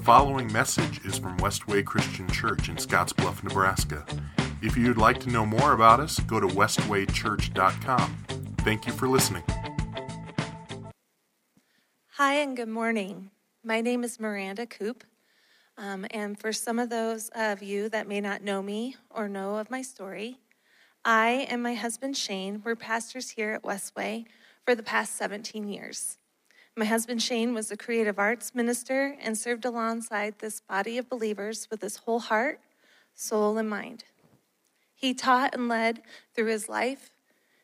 The following message is from Westway Christian Church in Scottsbluff, Nebraska. If you'd like to know more about us, go to westwaychurch.com. Thank you for listening. Hi, and good morning. My name is Miranda Coop. Um, and for some of those of you that may not know me or know of my story, I and my husband Shane were pastors here at Westway for the past 17 years. My husband Shane was a creative arts minister and served alongside this body of believers with his whole heart, soul, and mind. He taught and led through his life.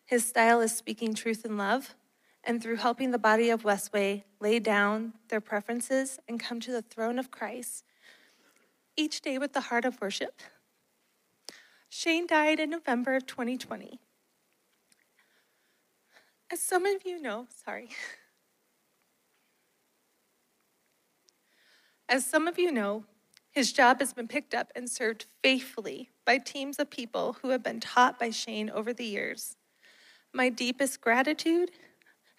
His style is speaking truth in love, and through helping the body of Westway lay down their preferences and come to the throne of Christ each day with the heart of worship. Shane died in November of 2020. As some of you know, sorry. As some of you know, his job has been picked up and served faithfully by teams of people who have been taught by Shane over the years. My deepest gratitude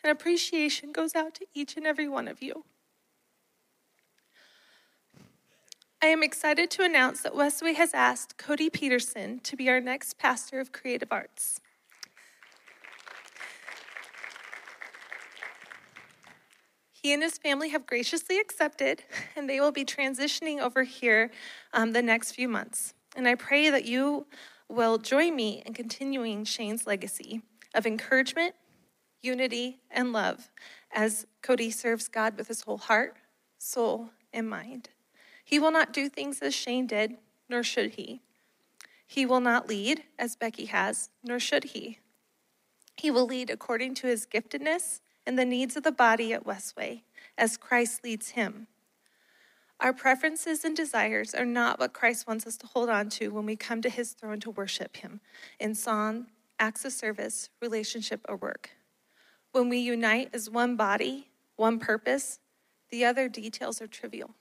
and appreciation goes out to each and every one of you. I am excited to announce that Westway has asked Cody Peterson to be our next pastor of creative arts. He and his family have graciously accepted, and they will be transitioning over here um, the next few months. And I pray that you will join me in continuing Shane's legacy of encouragement, unity, and love as Cody serves God with his whole heart, soul, and mind. He will not do things as Shane did, nor should he. He will not lead as Becky has, nor should he. He will lead according to his giftedness and the needs of the body at Westway, as Christ leads him. Our preferences and desires are not what Christ wants us to hold on to when we come to his throne to worship him in song, acts of service, relationship, or work. When we unite as one body, one purpose, the other details are trivial.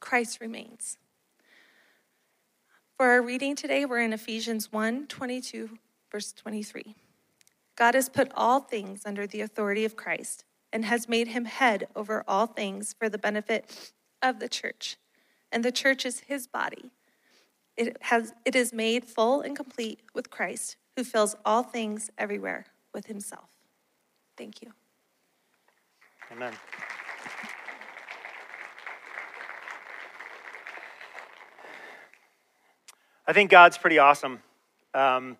Christ remains. For our reading today, we're in Ephesians 1 22, verse 23. God has put all things under the authority of Christ and has made him head over all things for the benefit of the church. And the church is his body. It, has, it is made full and complete with Christ, who fills all things everywhere with himself. Thank you. Amen. I think God's pretty awesome. Um,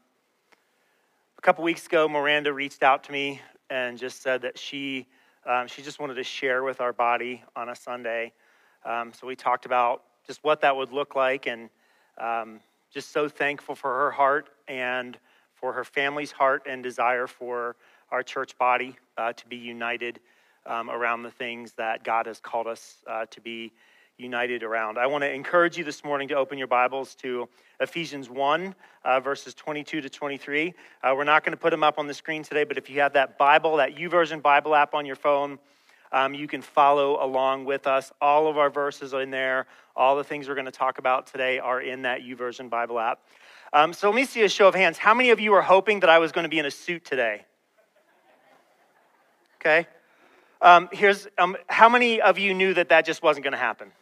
a couple weeks ago, Miranda reached out to me and just said that she um, she just wanted to share with our body on a Sunday. Um, so we talked about just what that would look like, and um, just so thankful for her heart and for her family's heart and desire for our church body uh, to be united um, around the things that God has called us uh, to be united around. I want to encourage you this morning to open your Bibles to Ephesians 1, uh, verses 22 to 23. Uh, we're not going to put them up on the screen today, but if you have that Bible, that YouVersion Bible app on your phone, um, you can follow along with us. All of our verses are in there. All the things we're going to talk about today are in that YouVersion Bible app. Um, so let me see a show of hands. How many of you are hoping that I was going to be in a suit today? Okay. Um, here's um, how many of you knew that that just wasn't going to happen?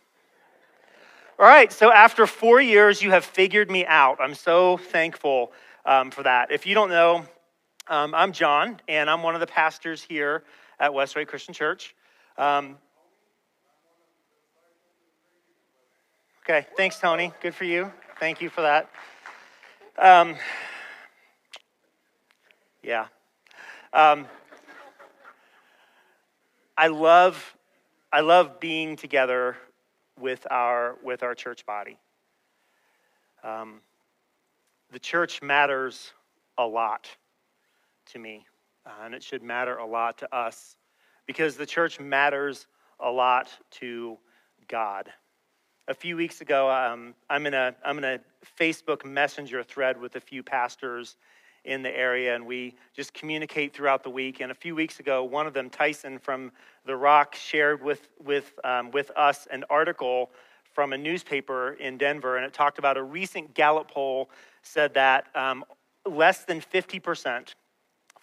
All right, so after four years, you have figured me out. I'm so thankful um, for that. If you don't know, um, I'm John, and I'm one of the pastors here at Westway Christian Church. Um, okay, thanks, Tony. Good for you. Thank you for that. Um, yeah. Um, I love, I love being together with our, with our church body. Um, the church matters a lot to me, uh, and it should matter a lot to us because the church matters a lot to God. A few weeks ago, um, I'm, in a, I'm in a Facebook Messenger thread with a few pastors in the area, and we just communicate throughout the week. And a few weeks ago, one of them, Tyson from The Rock, shared with, with, um, with us an article from a newspaper in Denver, and it talked about a recent Gallup poll said that um, less than 50%,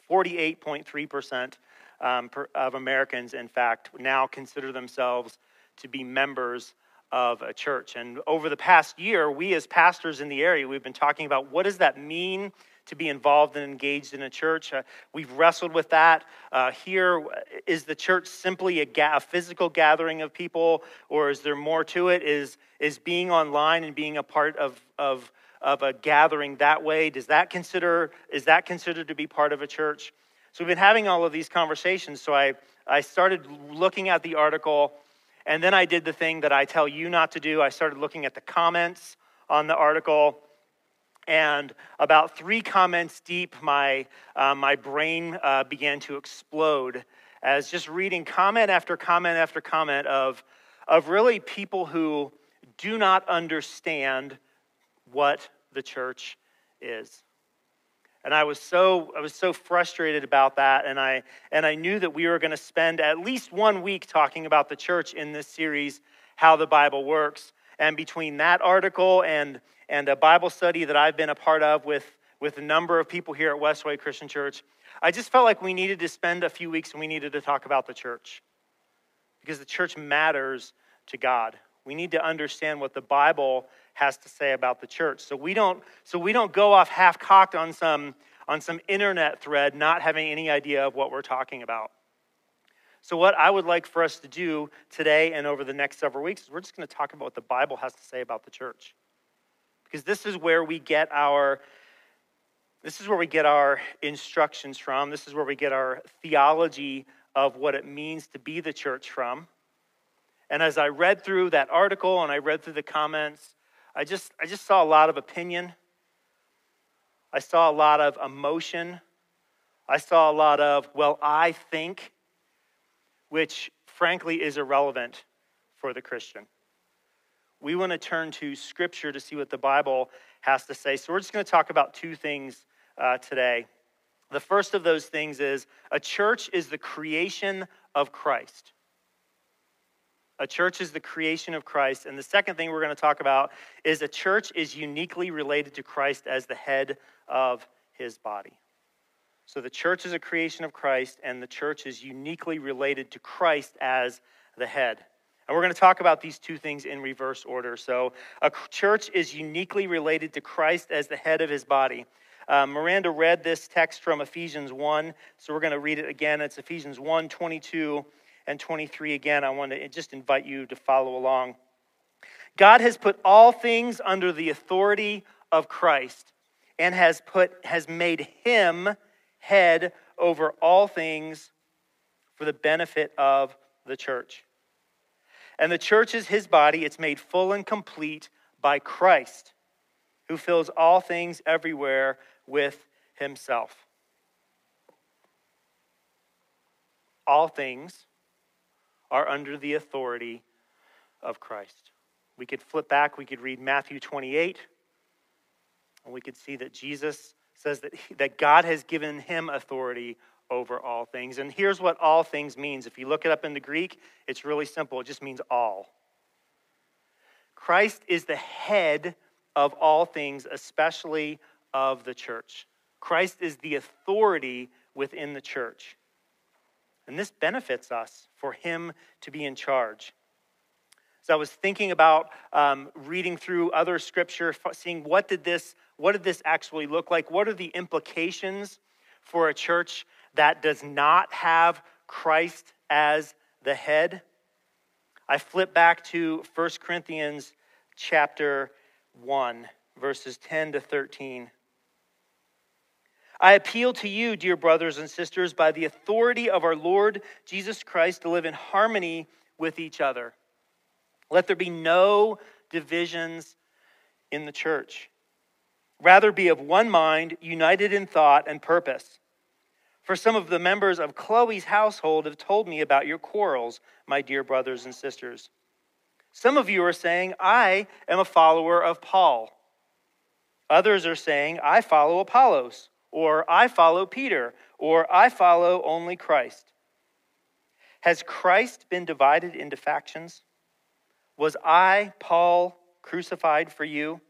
48.3% um, of Americans, in fact, now consider themselves to be members of a church. And over the past year, we as pastors in the area, we've been talking about what does that mean to be involved and engaged in a church. Uh, we've wrestled with that. Uh, here, is the church simply a, ga- a, physical gathering of people, or is there more to it? Is, is being online and being a part of, of, of a gathering that way, does that consider, is that considered to be part of a church? So we've been having all of these conversations. So I, I started looking at the article, and then I did the thing that I tell you not to do. I started looking at the comments on the article and about three comments deep, my, uh, my brain uh, began to explode as just reading comment after comment after comment of, of really people who do not understand what the church is. And I was so I was so frustrated about that and I and I knew that we were going to spend at least one week talking about the church in this series how the Bible works. And between that article and and a Bible study that I've been a part of with, with a number of people here at Westway Christian Church, I just felt like we needed to spend a few weeks and we needed to talk about the church. Because the church matters to God. We need to understand what the Bible has to say about the church. So we don't, so we don't go off half cocked on some, on some internet thread, not having any idea of what we're talking about. So, what I would like for us to do today and over the next several weeks is we're just going to talk about what the Bible has to say about the church because this is where we get our this is where we get our instructions from. This is where we get our theology of what it means to be the church from. And as I read through that article and I read through the comments, I just I just saw a lot of opinion. I saw a lot of emotion. I saw a lot of, well, I think, which frankly is irrelevant for the Christian we want to turn to Scripture to see what the Bible has to say. So we're just going to talk about two things uh, today. The first of those things is a church is the creation of Christ. A church is the creation of Christ. And the second thing we're going to talk about is a church is uniquely related to Christ as the head of his body. So the church is a creation of Christ, and the church is uniquely related to Christ as the head. And we're going to talk about these two things in reverse order. So, a church is uniquely related to Christ as the head of his body. Um, Miranda read this text from Ephesians 1, so we're going to read it again. It's Ephesians 1 22 and 23 again. I want to just invite you to follow along. God has put all things under the authority of Christ and has put has made him head over all things for the benefit of the church. And the church is his body. It's made full and complete by Christ, who fills all things everywhere with himself. All things are under the authority of Christ. We could flip back, we could read Matthew 28, and we could see that Jesus says that, he, that God has given him authority over all things. And here's what all things means. If you look it up in the Greek, it's really simple. It just means all. Christ is the head of all things, especially of the church. Christ is the authority within the church. And this benefits us for him to be in charge. So I was thinking about um, reading through other scripture, seeing what did this, what did this actually look like? What are the implications for a church that does not have Christ as the head. I flip back to 1 Corinthians chapter 1, verses 10 to 13. I appeal to you, dear brothers and sisters, by the authority of our Lord Jesus Christ, to live in harmony with each other. Let there be no divisions in the church. Rather, be of one mind, united in thought and purpose. For some of the members of Chloe's household have told me about your quarrels, my dear brothers and sisters. Some of you are saying, I am a follower of Paul. Others are saying, I follow Apollos, or I follow Peter, or I follow only Christ. Has Christ been divided into factions? Was I, Paul, crucified for you?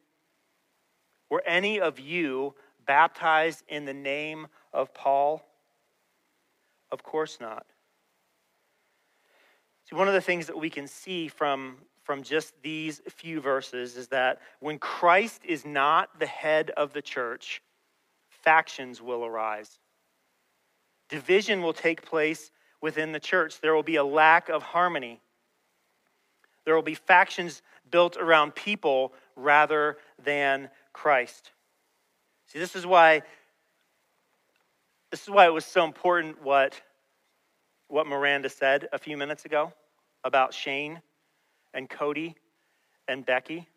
Were any of you baptized in the name of Paul? Of course not. See, one of the things that we can see from, from just these few verses is that when Christ is not the head of the church, factions will arise. Division will take place within the church. There will be a lack of harmony. There will be factions built around people rather than Christ. See, this is why this is why it was so important what what Miranda said a few minutes ago about Shane and Cody and Becky.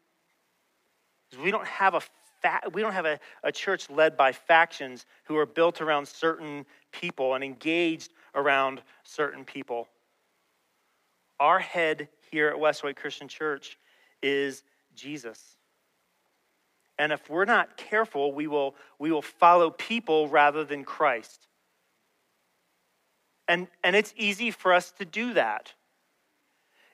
We don't have a fa- we don't have a, a church led by factions who are built around certain people and engaged around certain people. Our head here at Westway Christian Church is Jesus. And if we're not careful, we will, we will follow people rather than Christ. And, and it's easy for us to do that.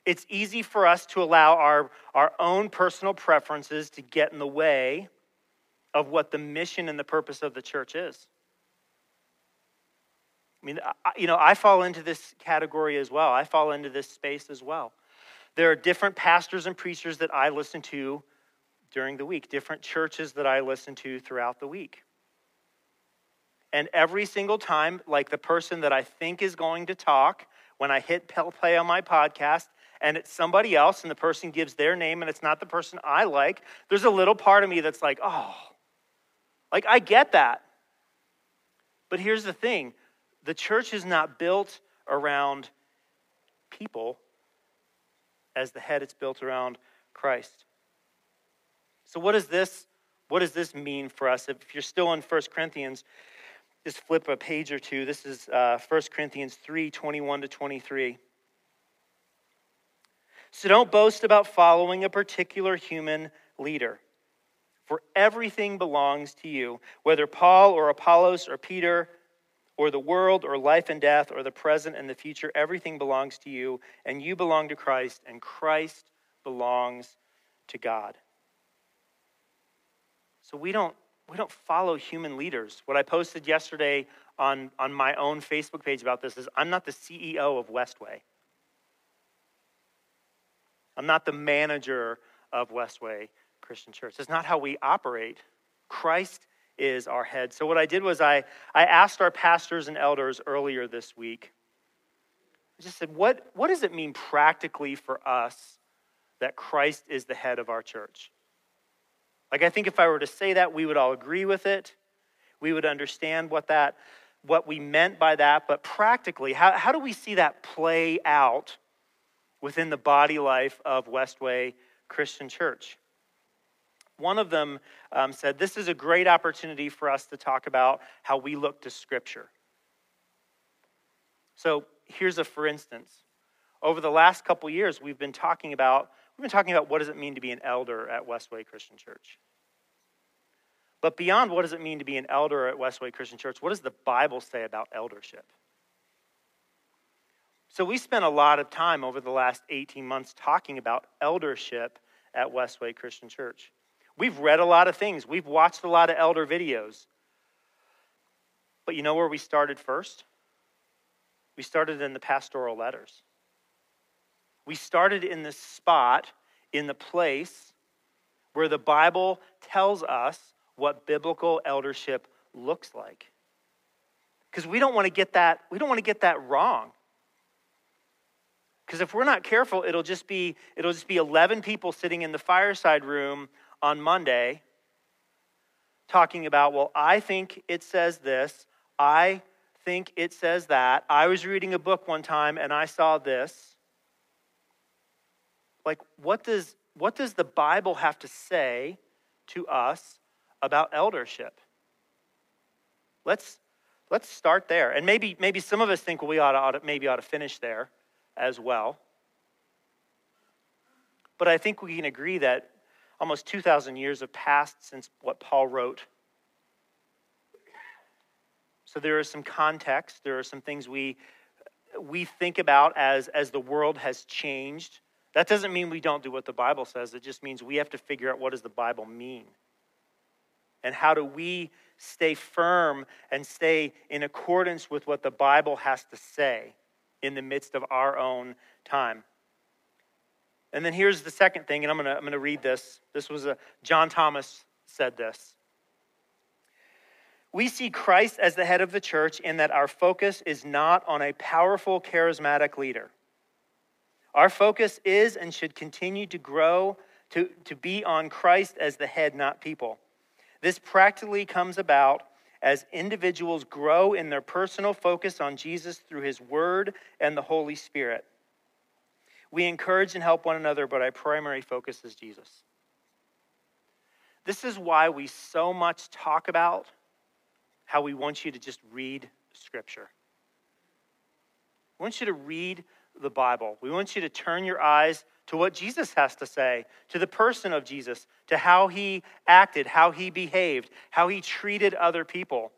It's easy for us to allow our, our own personal preferences to get in the way of what the mission and the purpose of the church is. I mean, I, you know, I fall into this category as well. I fall into this space as well. There are different pastors and preachers that I listen to during the week, different churches that I listen to throughout the week. And every single time, like the person that I think is going to talk, when I hit play on my podcast and it's somebody else and the person gives their name and it's not the person I like, there's a little part of me that's like, oh, like I get that. But here's the thing the church is not built around people as the head, it's built around Christ. So, what does this, what does this mean for us? If you're still in 1 Corinthians, just flip a page or two. This is uh, 1 Corinthians 3 21 to 23. So don't boast about following a particular human leader, for everything belongs to you, whether Paul or Apollos or Peter or the world or life and death or the present and the future, everything belongs to you, and you belong to Christ, and Christ belongs to God. So we don't we don't follow human leaders. What I posted yesterday on, on my own Facebook page about this is I'm not the CEO of Westway. I'm not the manager of Westway Christian Church. It's not how we operate. Christ is our head. So, what I did was I, I asked our pastors and elders earlier this week, I just said, what, what does it mean practically for us that Christ is the head of our church? Like, I think if I were to say that, we would all agree with it. We would understand what that, what we meant by that. But practically, how, how do we see that play out within the body life of Westway Christian Church? One of them um, said, This is a great opportunity for us to talk about how we look to Scripture. So here's a for instance. Over the last couple years, we've been talking about we've been talking about what does it mean to be an elder at Westway Christian Church. But beyond what does it mean to be an elder at Westway Christian Church, what does the Bible say about eldership? So we spent a lot of time over the last 18 months talking about eldership at Westway Christian Church. We've read a lot of things, we've watched a lot of elder videos. But you know where we started first? We started in the pastoral letters. We started in the spot, in the place where the Bible tells us what biblical eldership looks like. Because we don't want to get that, we don't want to get that wrong. Because if we're not careful, it'll just be it'll just be 11 people sitting in the fireside room on Monday talking about, well, I think it says this, I think it says that. I was reading a book one time and I saw this. Like what does what does the Bible have to say to us about eldership. Let's, let's start there. And maybe, maybe some of us think well, we ought to, ought to, maybe ought to finish there as well. But I think we can agree that almost 2,000 years have passed since what Paul wrote. So there is some context, there are some things we, we think about as, as the world has changed. That doesn't mean we don't do what the Bible says, it just means we have to figure out what does the Bible mean and how do we stay firm and stay in accordance with what the Bible has to say in the midst of our own time. And then here's the second thing, and I'm going to I'm going to read this. This was a John Thomas said this. We see Christ as the head of the church in that our focus is not on a powerful, charismatic leader. Our focus is and should continue to grow to, to be on Christ as the head, not people. This practically comes about as individuals grow in their personal focus on Jesus through his word and the Holy Spirit. We encourage and help one another, but our primary focus is Jesus. This is why we so much talk about how we want you to just read Scripture. We want you to read the Bible. We want you to turn your eyes to what Jesus has to say, to the person of Jesus, to how he acted, how he behaved, how he treated other people.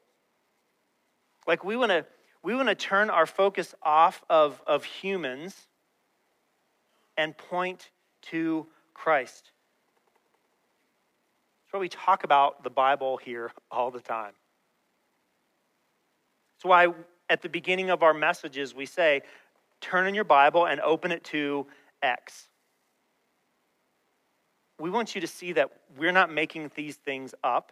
Like we want to we want to turn our focus off of, of humans and point to Christ. That's why we talk about the Bible here all the time. That's why at the beginning of our messages we say, turn in your Bible and open it to X. We want you to see that we're not making these things up.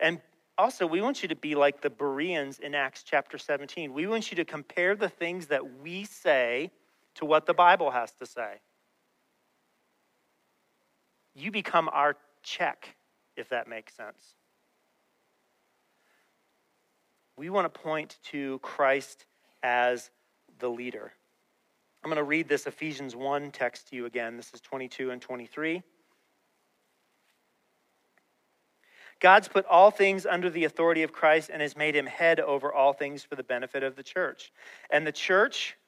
And also, we want you to be like the Bereans in Acts chapter 17. We want you to compare the things that we say to what the Bible has to say. You become our check, if that makes sense we want to point to Christ as the leader. I'm going to read this Ephesians 1 text to you again. This is 22 and 23. God's put all things under the authority of Christ and has made him head over all things for the benefit of the church. And the church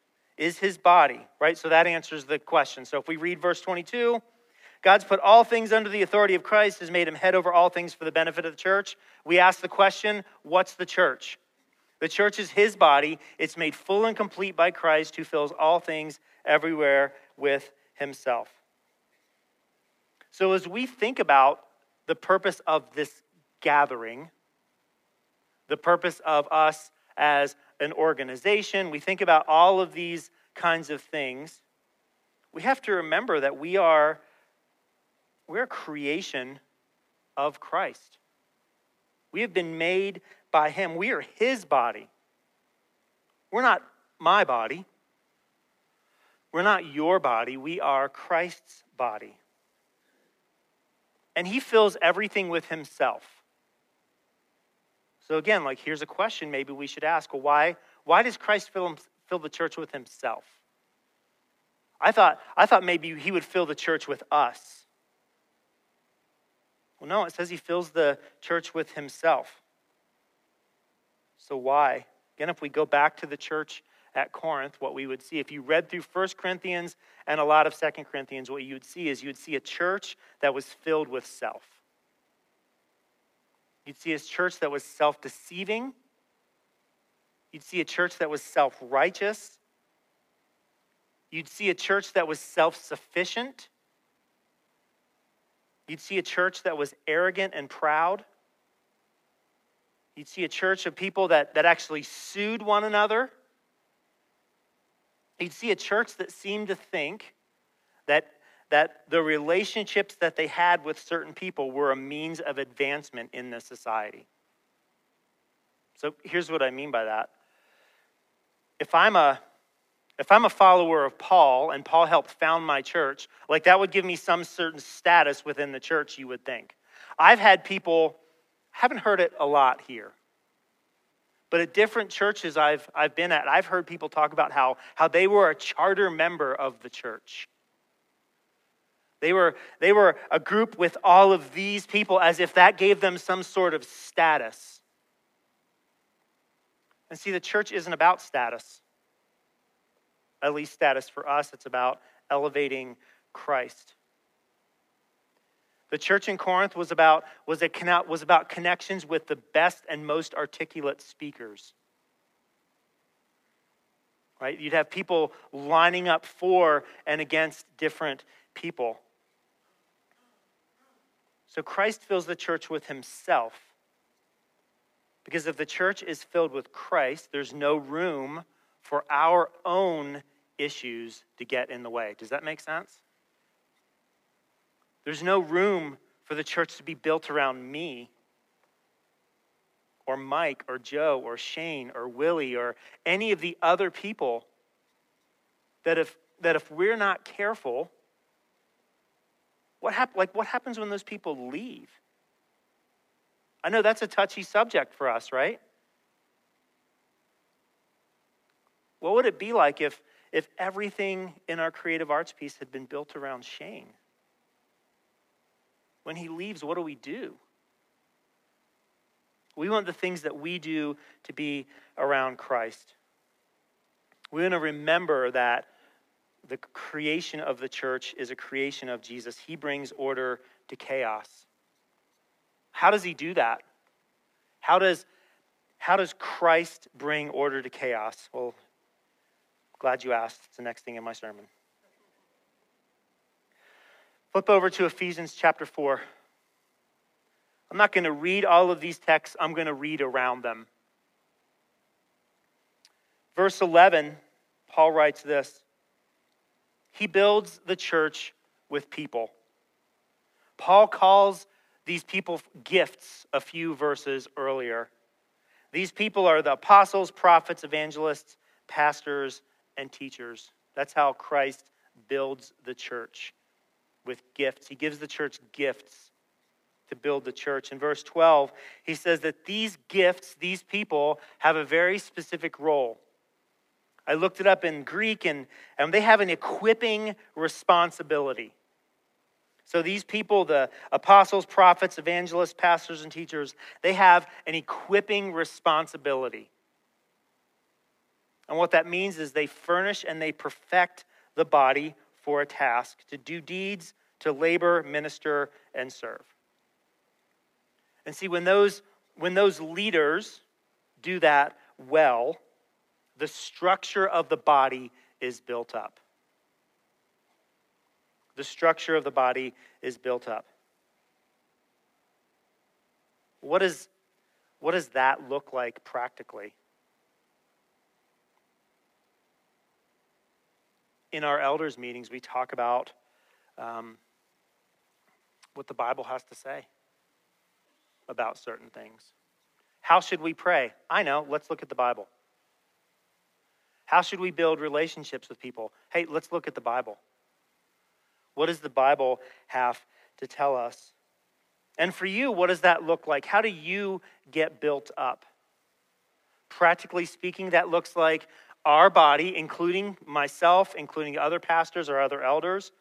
is his body, right? So that answers the question. So if we read verse 22, God's put all things under the authority of Christ, has made him head over all things for the benefit of the church. We ask the question what's the church? The church is his body. It's made full and complete by Christ, who fills all things everywhere with himself. So, as we think about the purpose of this gathering, the purpose of us as an organization, we think about all of these kinds of things, we have to remember that we are we're a creation of Christ. We have been made by him. We are his body. We're not my body. We're not your body. We are Christ's body. And he fills everything with himself. So, again, like here's a question maybe we should ask well, why, why does Christ fill, fill the church with himself? I thought, I thought maybe he would fill the church with us. Well, no, it says he fills the church with himself. So, why? Again, if we go back to the church at Corinth, what we would see, if you read through 1 Corinthians and a lot of 2 Corinthians, what you would see is you would see a church that was filled with self. You'd see a church that was self deceiving. You'd see a church that was self righteous. You'd see a church that was self sufficient. You'd see a church that was arrogant and proud. You'd see a church of people that, that actually sued one another. You'd see a church that seemed to think that, that the relationships that they had with certain people were a means of advancement in the society. So here's what I mean by that. If I'm a if I'm a follower of Paul and Paul helped found my church, like that would give me some certain status within the church, you would think. I've had people haven't heard it a lot here. But at different churches I've, I've been at, I've heard people talk about how, how they were a charter member of the church. They were, they were a group with all of these people as if that gave them some sort of status. And see, the church isn't about status. At least status for us, it's about elevating Christ. The church in Corinth was about, was, a, was about connections with the best and most articulate speakers. Right? You'd have people lining up for and against different people. So Christ fills the church with himself. Because if the church is filled with Christ, there's no room for our own issues to get in the way. Does that make sense? There's no room for the church to be built around me or Mike or Joe or Shane or Willie or any of the other people that if that if we're not careful what hap- like what happens when those people leave I know that's a touchy subject for us right what would it be like if if everything in our creative arts piece had been built around Shane when he leaves what do we do we want the things that we do to be around Christ. We want to remember that the creation of the church is a creation of Jesus. He brings order to chaos. How does he do that? How does, how does Christ bring order to chaos? Well, glad you asked. It's the next thing in my sermon. Flip over to Ephesians chapter 4. I'm not going to read all of these texts, I'm going to read around them. Verse 11, Paul writes this He builds the church with people. Paul calls these people gifts a few verses earlier. These people are the apostles, prophets, evangelists, pastors, and teachers. That's how Christ builds the church with gifts. He gives the church gifts to build the church. In verse 12, he says that these gifts, these people, have a very specific role. I looked it up in Greek, and, and they have an equipping responsibility. So these people, the apostles, prophets, evangelists, pastors, and teachers, they have an equipping responsibility. And what that means is they furnish and they perfect the body for a task to do deeds, to labor, minister, and serve. And see, when those, when those leaders do that well, the structure of the body is built up. The structure of the body is built up. What, is, what does that look like practically? In our elders' meetings, we talk about um, what the Bible has to say about certain things. How should we pray? I know, let's look at the Bible. How should we build relationships with people? Hey, let's look at the Bible. What does the Bible have to tell us? And for you, what does that look like? How do you get built up? Practically speaking, that looks like our body, including myself, including other pastors or other elders,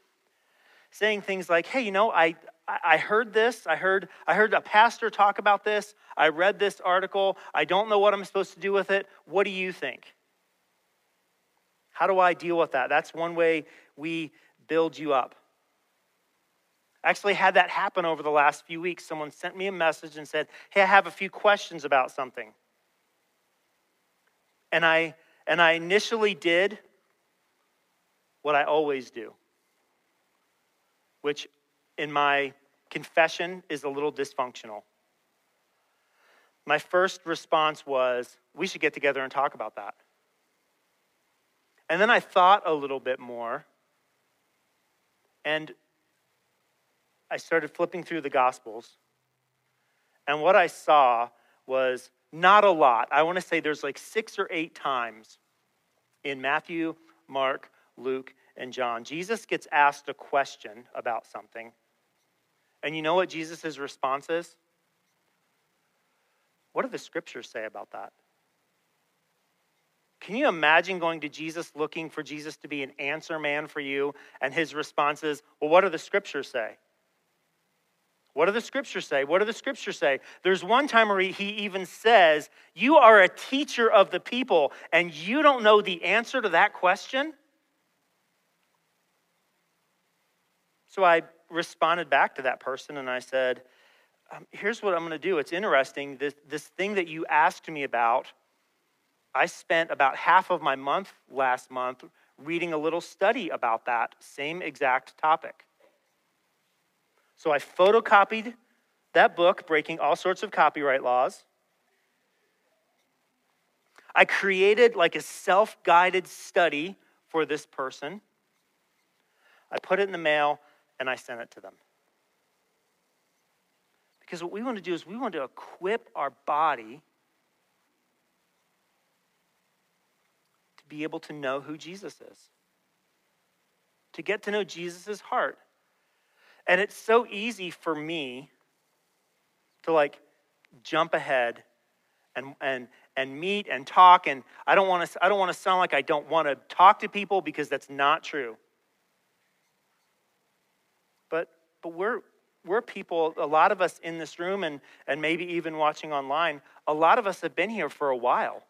saying things like, hey, you know, I, I heard this. I heard, I heard a pastor talk about this. I read this article. I don't know what I'm supposed to do with it. What do you think? How do I deal with that? That's one way we build you up. Actually had that happen over the last few weeks. Someone sent me a message and said, Hey, I have a few questions about something. And I, and I initially did what I always do, which in my confession is a little dysfunctional. My first response was, we should get together and talk about that. And then I thought a little bit more, and I started flipping through the Gospels. And what I saw was not a lot. I want to say there's like six or eight times in Matthew, Mark, Luke, and John. Jesus gets asked a question about something, and you know what Jesus' response is? What do the scriptures say about that? Can you imagine going to Jesus looking for Jesus to be an answer man for you? And his response is, Well, what do the scriptures say? What do the scriptures say? What do the scriptures say? There's one time where he even says, You are a teacher of the people, and you don't know the answer to that question? So I responded back to that person and I said, um, Here's what I'm going to do. It's interesting. This, this thing that you asked me about, I spent about half of my month last month reading a little study about that same exact topic. So I photocopied that book, Breaking All Sorts of Copyright Laws. I created like a self guided study for this person. I put it in the mail and I sent it to them. Because what we want to do is we want to equip our body to be able to know who Jesus is, to get to know Jesus' heart. And it's so easy for me to like jump ahead and, and, and meet and talk. And I don't want to I don't want to sound like I don't want to talk to people because that's not true. But but we're we're people, a lot of us in this room and, and maybe even watching online, a lot of us have been here for a while.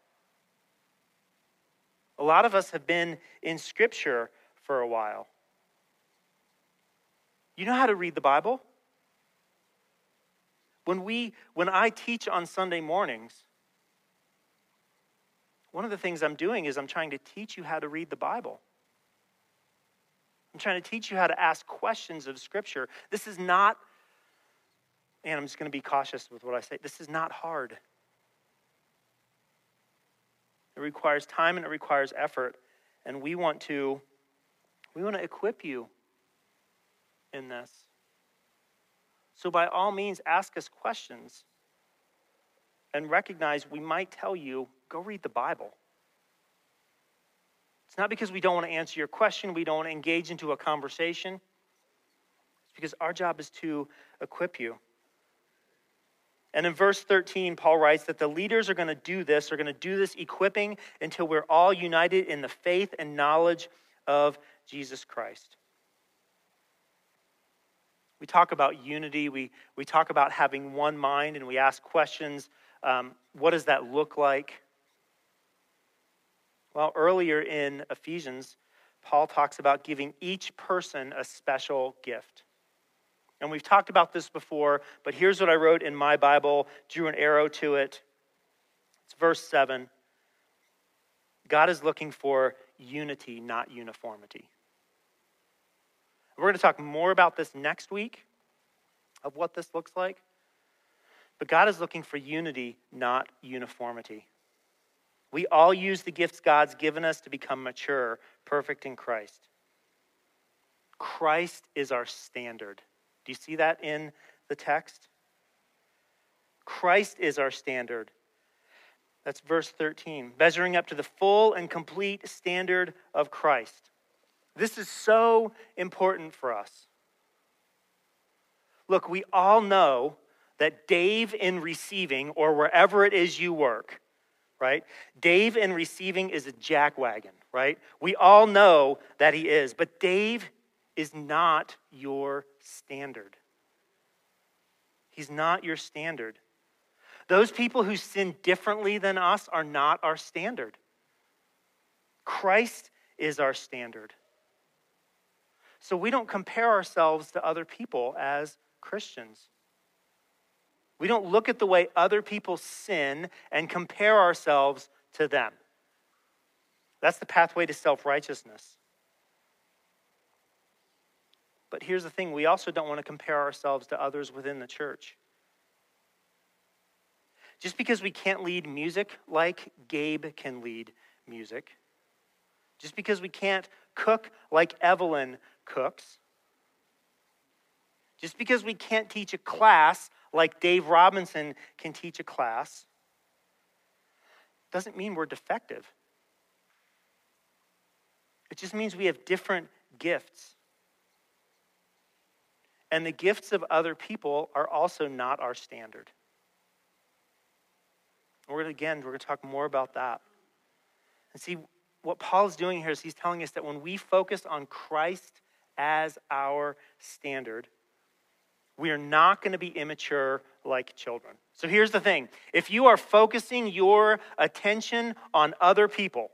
A lot of us have been in Scripture for a while. You know how to read the Bible? When, we, when I teach on Sunday mornings, one of the things I'm doing is I'm trying to teach you how to read the Bible. I'm trying to teach you how to ask questions of Scripture. This is not, and I'm just going to be cautious with what I say, this is not hard. It requires time and it requires effort. And we want to we want to equip you in this. So by all means ask us questions and recognize we might tell you go read the Bible. It's not because we don't want to answer your question, we don't want to engage into a conversation. It's because our job is to equip you. And in verse 13, Paul writes that the leaders are going to do this, are going to do this equipping until we're all united in the faith and knowledge of Jesus Christ. We talk about unity, we, we talk about having one mind, and we ask questions um, what does that look like? Well, earlier in Ephesians, Paul talks about giving each person a special gift. And we've talked about this before, but here's what I wrote in my Bible, drew an arrow to it. It's verse 7. God is looking for unity, not uniformity. We're going to talk more about this next week of what this looks like. But God is looking for unity, not uniformity. We all use the gifts God's given us to become mature, perfect in Christ. Christ is our standard. Do you see that in the text? Christ is our standard. That's verse 13. Measuring up to the full and complete standard of Christ. This is so important for us. Look, we all know that Dave in receiving, or wherever it is you work, right? Dave in receiving is a jackwagon, right? We all know that he is, but Dave is not your standard. He's not your standard. Those people who sin differently than us are not our standard. Christ is our standard. So we don't compare ourselves to other people as Christians. We don't look at the way other people sin and compare ourselves to them. That's the pathway to self righteousness. But here's the thing we also don't want to compare ourselves to others within the church. Just because we can't lead music like Gabe can lead music, just because we can't cook like Evelyn cooks, just because we can't teach a class like Dave Robinson can teach a class, doesn't mean we're defective. It just means we have different gifts. And the gifts of other people are also not our standard. We're to, again, we're going to talk more about that. And see, what Paul is doing here is he's telling us that when we focus on Christ as our standard, we are not going to be immature like children. So here's the thing if you are focusing your attention on other people,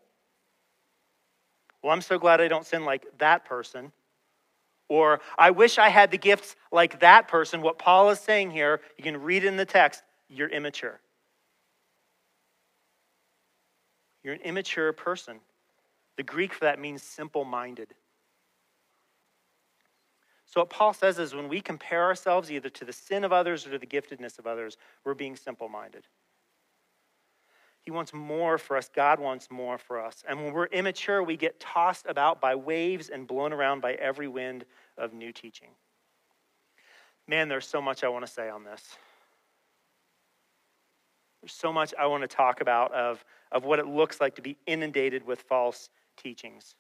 well, I'm so glad I don't sin like that person. Or I wish I had the gifts like that person. What Paul is saying here, you can read in the text, you're immature. You're an immature person. The Greek for that means simple minded. What Paul says is when we compare ourselves either to the sin of others or to the giftedness of others, we're being simple minded. He wants more for us. God wants more for us. And when we're immature, we get tossed about by waves and blown around by every wind of new teaching. Man, there's so much I want to say on this. There's so much I want to talk about of, of what it looks like to be inundated with false teachings.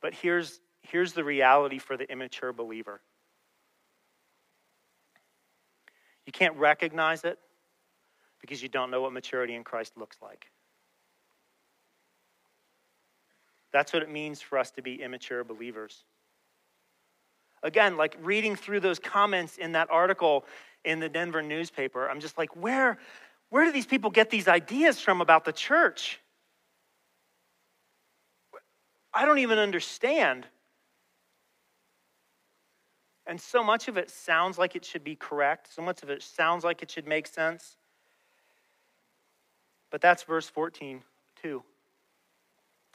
But here's, here's the reality for the immature believer you can't recognize it because you don't know what maturity in Christ looks like. That's what it means for us to be immature believers. Again, like reading through those comments in that article in the Denver newspaper, I'm just like, where, where do these people get these ideas from about the church? I don't even understand. And so much of it sounds like it should be correct. So much of it sounds like it should make sense. But that's verse 14, too.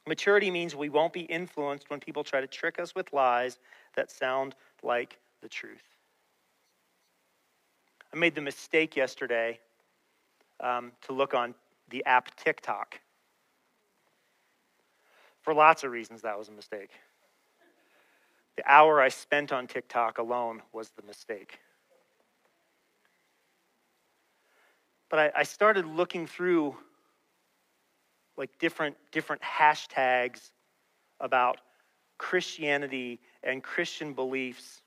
Maturity means we won't be influenced when people try to trick us with lies that sound like the truth. I made the mistake yesterday um, to look on the app TikTok. For lots of reasons, that was a mistake. The hour I spent on TikTok alone was the mistake. But I, I started looking through like different different hashtags about Christianity and Christian beliefs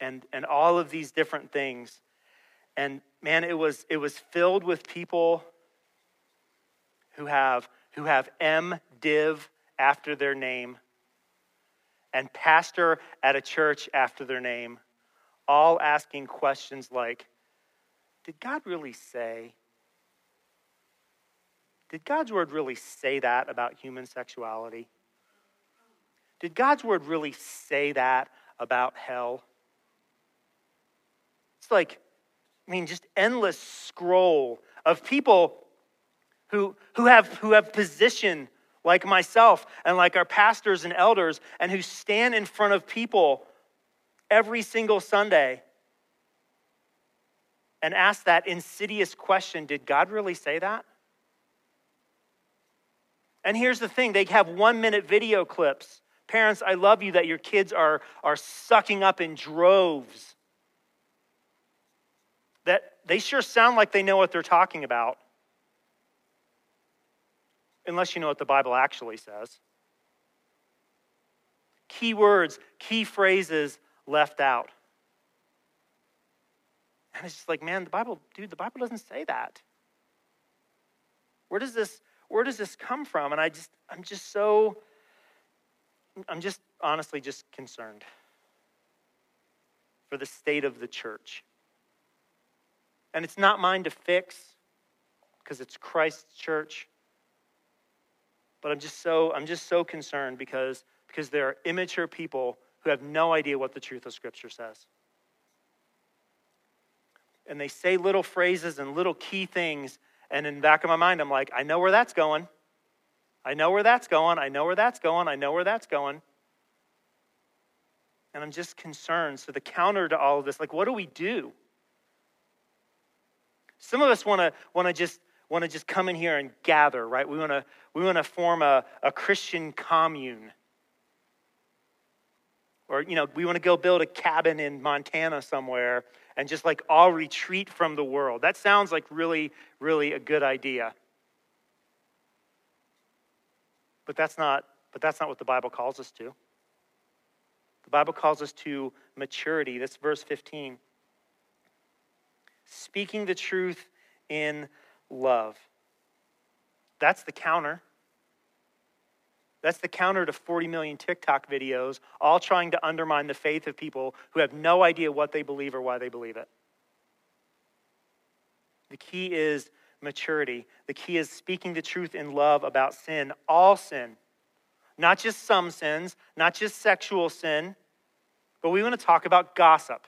and and all of these different things. And man, it was it was filled with people who have who have M Div after their name and pastor at a church after their name, all asking questions like Did God really say? Did God's word really say that about human sexuality? Did God's word really say that about hell? It's like, I mean, just endless scroll of people who, who, have, who have position like myself and like our pastors and elders, and who stand in front of people every single Sunday and ask that insidious question Did God really say that? And here's the thing they have one minute video clips. Parents, I love you that your kids are, are sucking up in droves. That they sure sound like they know what they're talking about unless you know what the Bible actually says. Key words, key phrases left out. And it's just like, man, the Bible, dude, the Bible doesn't say that. Where does this, where does this come from? And I just, I'm just so, I'm just honestly just concerned for the state of the church. And it's not mine to fix because it's Christ's church. But I'm just so I'm just so concerned because because there are immature people who have no idea what the truth of Scripture says. And they say little phrases and little key things, and in the back of my mind, I'm like, I know where that's going. I know where that's going. I know where that's going. I know where that's going. And I'm just concerned. So, the counter to all of this, like, what do we do? Some of us want to want to just want to just come in here and gather, right? We want to we want to form a, a Christian commune. Or, you know, we want to go build a cabin in Montana somewhere and just like all retreat from the world. That sounds like really, really a good idea. But that's not, but that's not what the Bible calls us to. The Bible calls us to maturity. That's verse 15. Speaking the truth in love. That's the counter. That's the counter to 40 million TikTok videos, all trying to undermine the faith of people who have no idea what they believe or why they believe it. The key is maturity. The key is speaking the truth in love about sin, all sin, not just some sins, not just sexual sin, but we want to talk about gossip.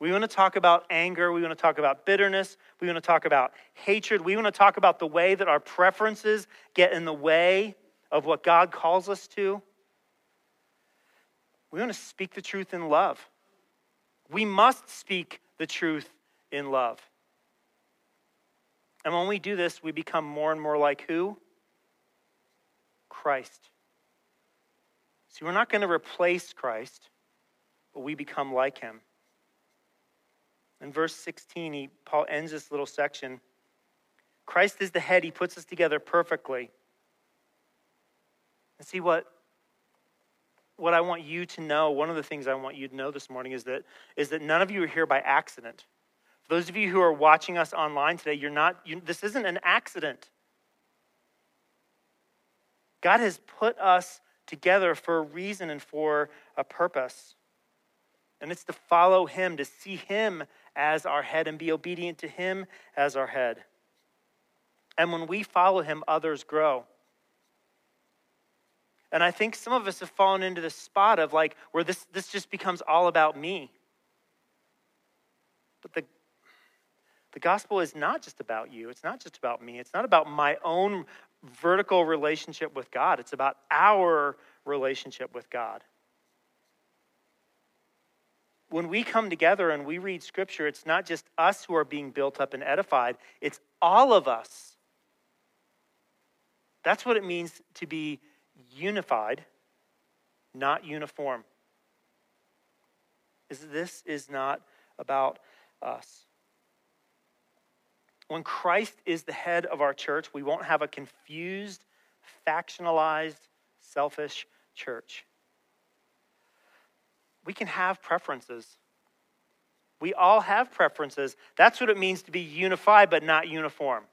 We want to talk about anger. We want to talk about bitterness. We want to talk about hatred. We want to talk about the way that our preferences get in the way of what God calls us to. We want to speak the truth in love. We must speak the truth in love. And when we do this, we become more and more like who? Christ. See, we're not going to replace Christ, but we become like him. In verse 16, he, Paul ends this little section. Christ is the head, he puts us together perfectly. And see what what I want you to know, one of the things I want you to know this morning is that is that none of you are here by accident. For those of you who are watching us online today, you're not you, this isn't an accident. God has put us together for a reason and for a purpose. And it's to follow him, to see him as our head and be obedient to him as our head. And when we follow him, others grow. And I think some of us have fallen into this spot of like where this, this just becomes all about me. But the, the gospel is not just about you. It's not just about me. It's not about my own vertical relationship with God. It's about our relationship with God. When we come together and we read scripture, it's not just us who are being built up and edified, it's all of us. That's what it means to be unified, not uniform. Is this is not about us. When Christ is the head of our church, we won't have a confused, factionalized, selfish church. We can have preferences. We all have preferences. That's what it means to be unified but not uniform.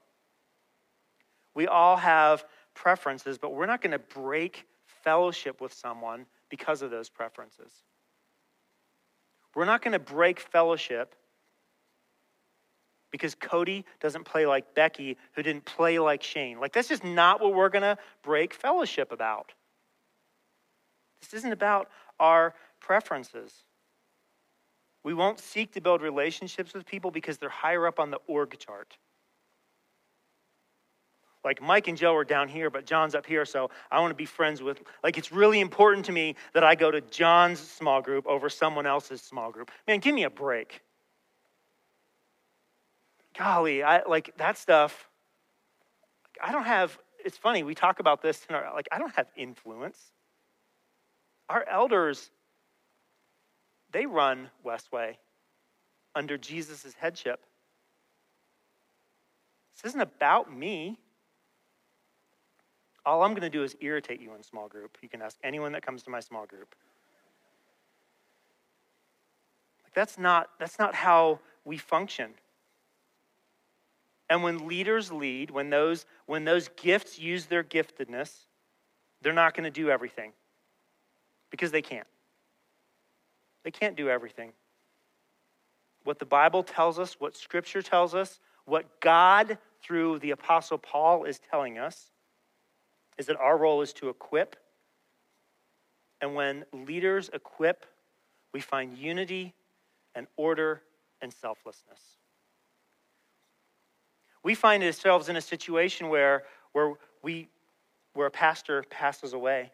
We all have preferences, but we're not going to break fellowship with someone because of those preferences. We're not going to break fellowship because Cody doesn't play like Becky, who didn't play like Shane. Like, that's just not what we're going to break fellowship about. This isn't about our preferences. We won't seek to build relationships with people because they're higher up on the org chart like Mike and Joe are down here, but John's up here, so I want to be friends with. Like, it's really important to me that I go to John's small group over someone else's small group. Man, give me a break. Golly, I like that stuff. I don't have. It's funny we talk about this in our like. I don't have influence. Our elders, they run Westway under Jesus' headship. This isn't about me. All I'm going to do is irritate you in small group. You can ask anyone that comes to my small group. Like that's not that's not how we function. And when leaders lead, when those when those gifts use their giftedness, they're not going to do everything because they can't. They can't do everything. What the Bible tells us, what Scripture tells us, what God through the Apostle Paul is telling us is that our role is to equip. And when leaders equip, we find unity and order and selflessness. We find ourselves in a situation where, where, we, where a pastor passes away.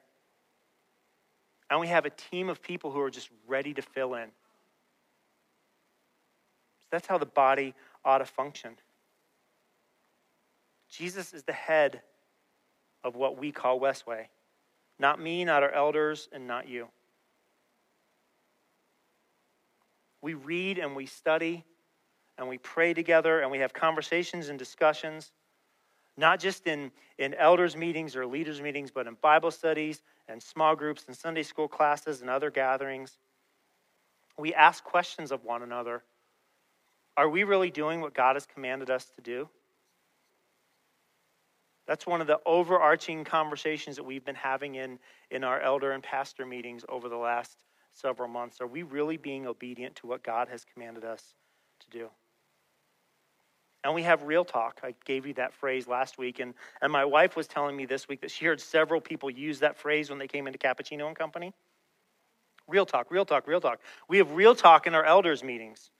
And we have a team of people who are just ready to fill in. So that's how the body ought to function. Jesus is the head of what we call Westway. Not me, not our elders, and not you. We read and we study and we pray together and we have conversations and discussions, not just in, in elders' meetings or leaders' meetings, but in Bible studies and small groups and Sunday school classes and other gatherings. We ask questions of one another. Are we really doing what God has commanded us to do? That's one of the overarching conversations that we've been having in, in our elder and pastor meetings over the last several months. Are we really being obedient to what God has commanded us to do? And we have real talk. I gave you that phrase last week, and, and my wife was telling me this week that she heard several people use that phrase when they came into Cappuccino and Company. Real talk, real talk, real talk. We have real talk in our elders' meetings.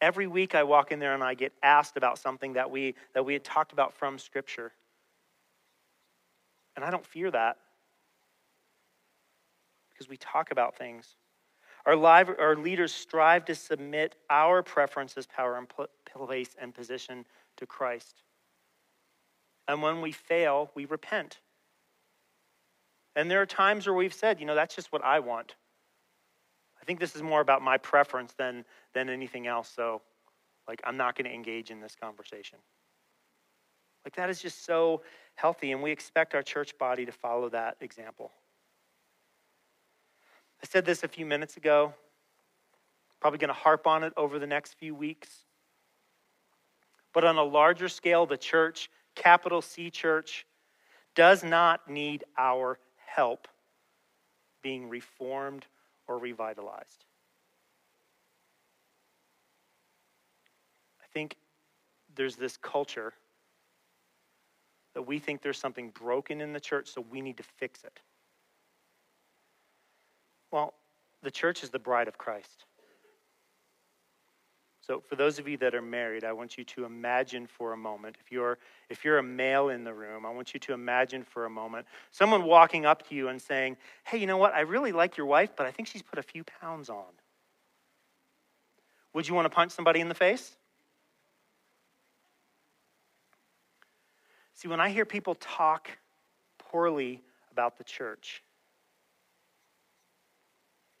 Every week I walk in there and I get asked about something that we, that we had talked about from Scripture. And I don't fear that because we talk about things. Our, live, our leaders strive to submit our preferences, power, and place and position to Christ. And when we fail, we repent. And there are times where we've said, you know, that's just what I want. I think this is more about my preference than, than anything else. So, like, I'm not going to engage in this conversation. Like, that is just so healthy, and we expect our church body to follow that example. I said this a few minutes ago. Probably going to harp on it over the next few weeks. But on a larger scale, the church, capital C church, does not need our help being reformed or revitalized. I think there's this culture that we think there's something broken in the church, so we need to fix it. Well, the church is the bride of Christ. So, for those of you that are married, I want you to imagine for a moment, if you're, if you're a male in the room, I want you to imagine for a moment someone walking up to you and saying, Hey, you know what? I really like your wife, but I think she's put a few pounds on. Would you want to punch somebody in the face? See, when I hear people talk poorly about the church,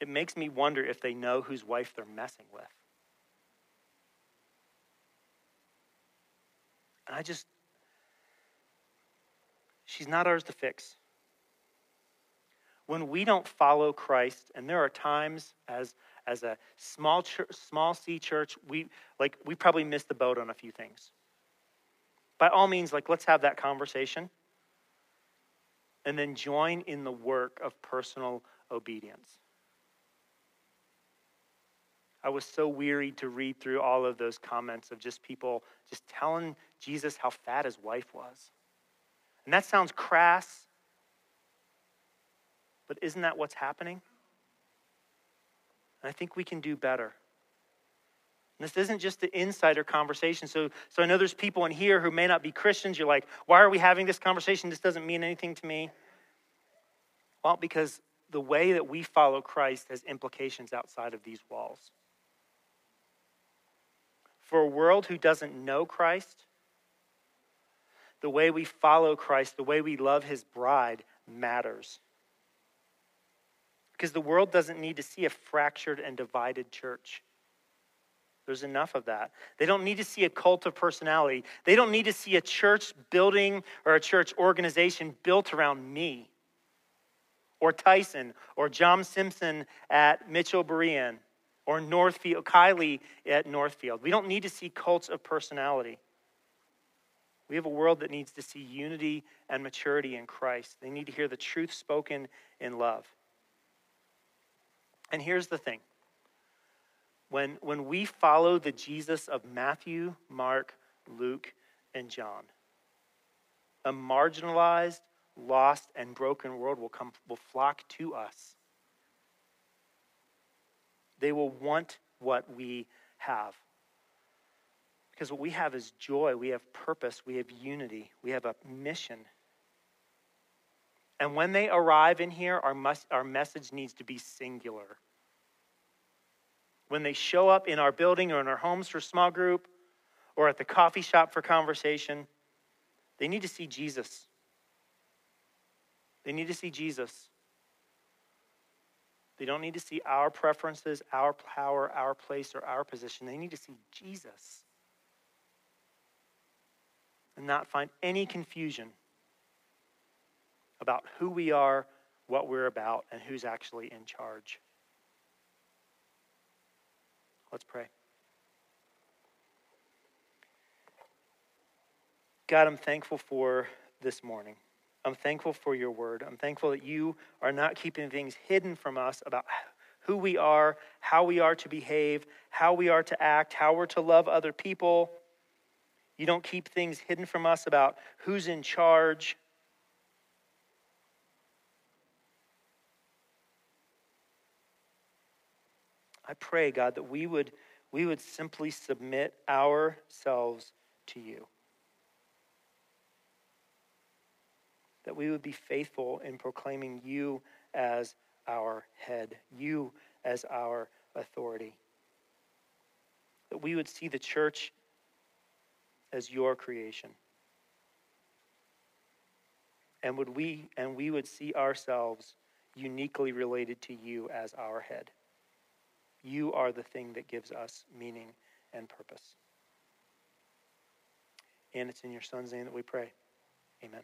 it makes me wonder if they know whose wife they're messing with. And I just, she's not ours to fix. When we don't follow Christ, and there are times as as a small church, small C church, we like we probably missed the boat on a few things. By all means, like let's have that conversation. And then join in the work of personal obedience. I was so wearied to read through all of those comments of just people just telling Jesus how fat his wife was. And that sounds crass, but isn't that what's happening? And I think we can do better. And this isn't just the insider conversation. So, so I know there's people in here who may not be Christians. You're like, why are we having this conversation? This doesn't mean anything to me. Well, because the way that we follow Christ has implications outside of these walls. For a world who doesn't know Christ, the way we follow Christ, the way we love his bride matters. Because the world doesn't need to see a fractured and divided church. There's enough of that. They don't need to see a cult of personality. They don't need to see a church building or a church organization built around me or Tyson or John Simpson at Mitchell Berean or Northfield, Kylie at Northfield. We don't need to see cults of personality. We have a world that needs to see unity and maturity in Christ. They need to hear the truth spoken in love. And here's the thing when, when we follow the Jesus of Matthew, Mark, Luke, and John, a marginalized, lost, and broken world will, come, will flock to us. They will want what we have. Because what we have is joy, we have purpose, we have unity, we have a mission. And when they arrive in here, our, our message needs to be singular. When they show up in our building or in our homes for small group or at the coffee shop for conversation, they need to see Jesus. They need to see Jesus. They don't need to see our preferences, our power, our place, or our position. They need to see Jesus and not find any confusion about who we are, what we're about, and who's actually in charge. Let's pray. God, I'm thankful for this morning. I'm thankful for your word. I'm thankful that you are not keeping things hidden from us about who we are, how we are to behave, how we are to act, how we're to love other people. You don't keep things hidden from us about who's in charge. I pray, God, that we would, we would simply submit ourselves to you. That we would be faithful in proclaiming you as our head, you as our authority. That we would see the church as your creation. And would we and we would see ourselves uniquely related to you as our head. You are the thing that gives us meaning and purpose. And it's in your son's name that we pray. Amen.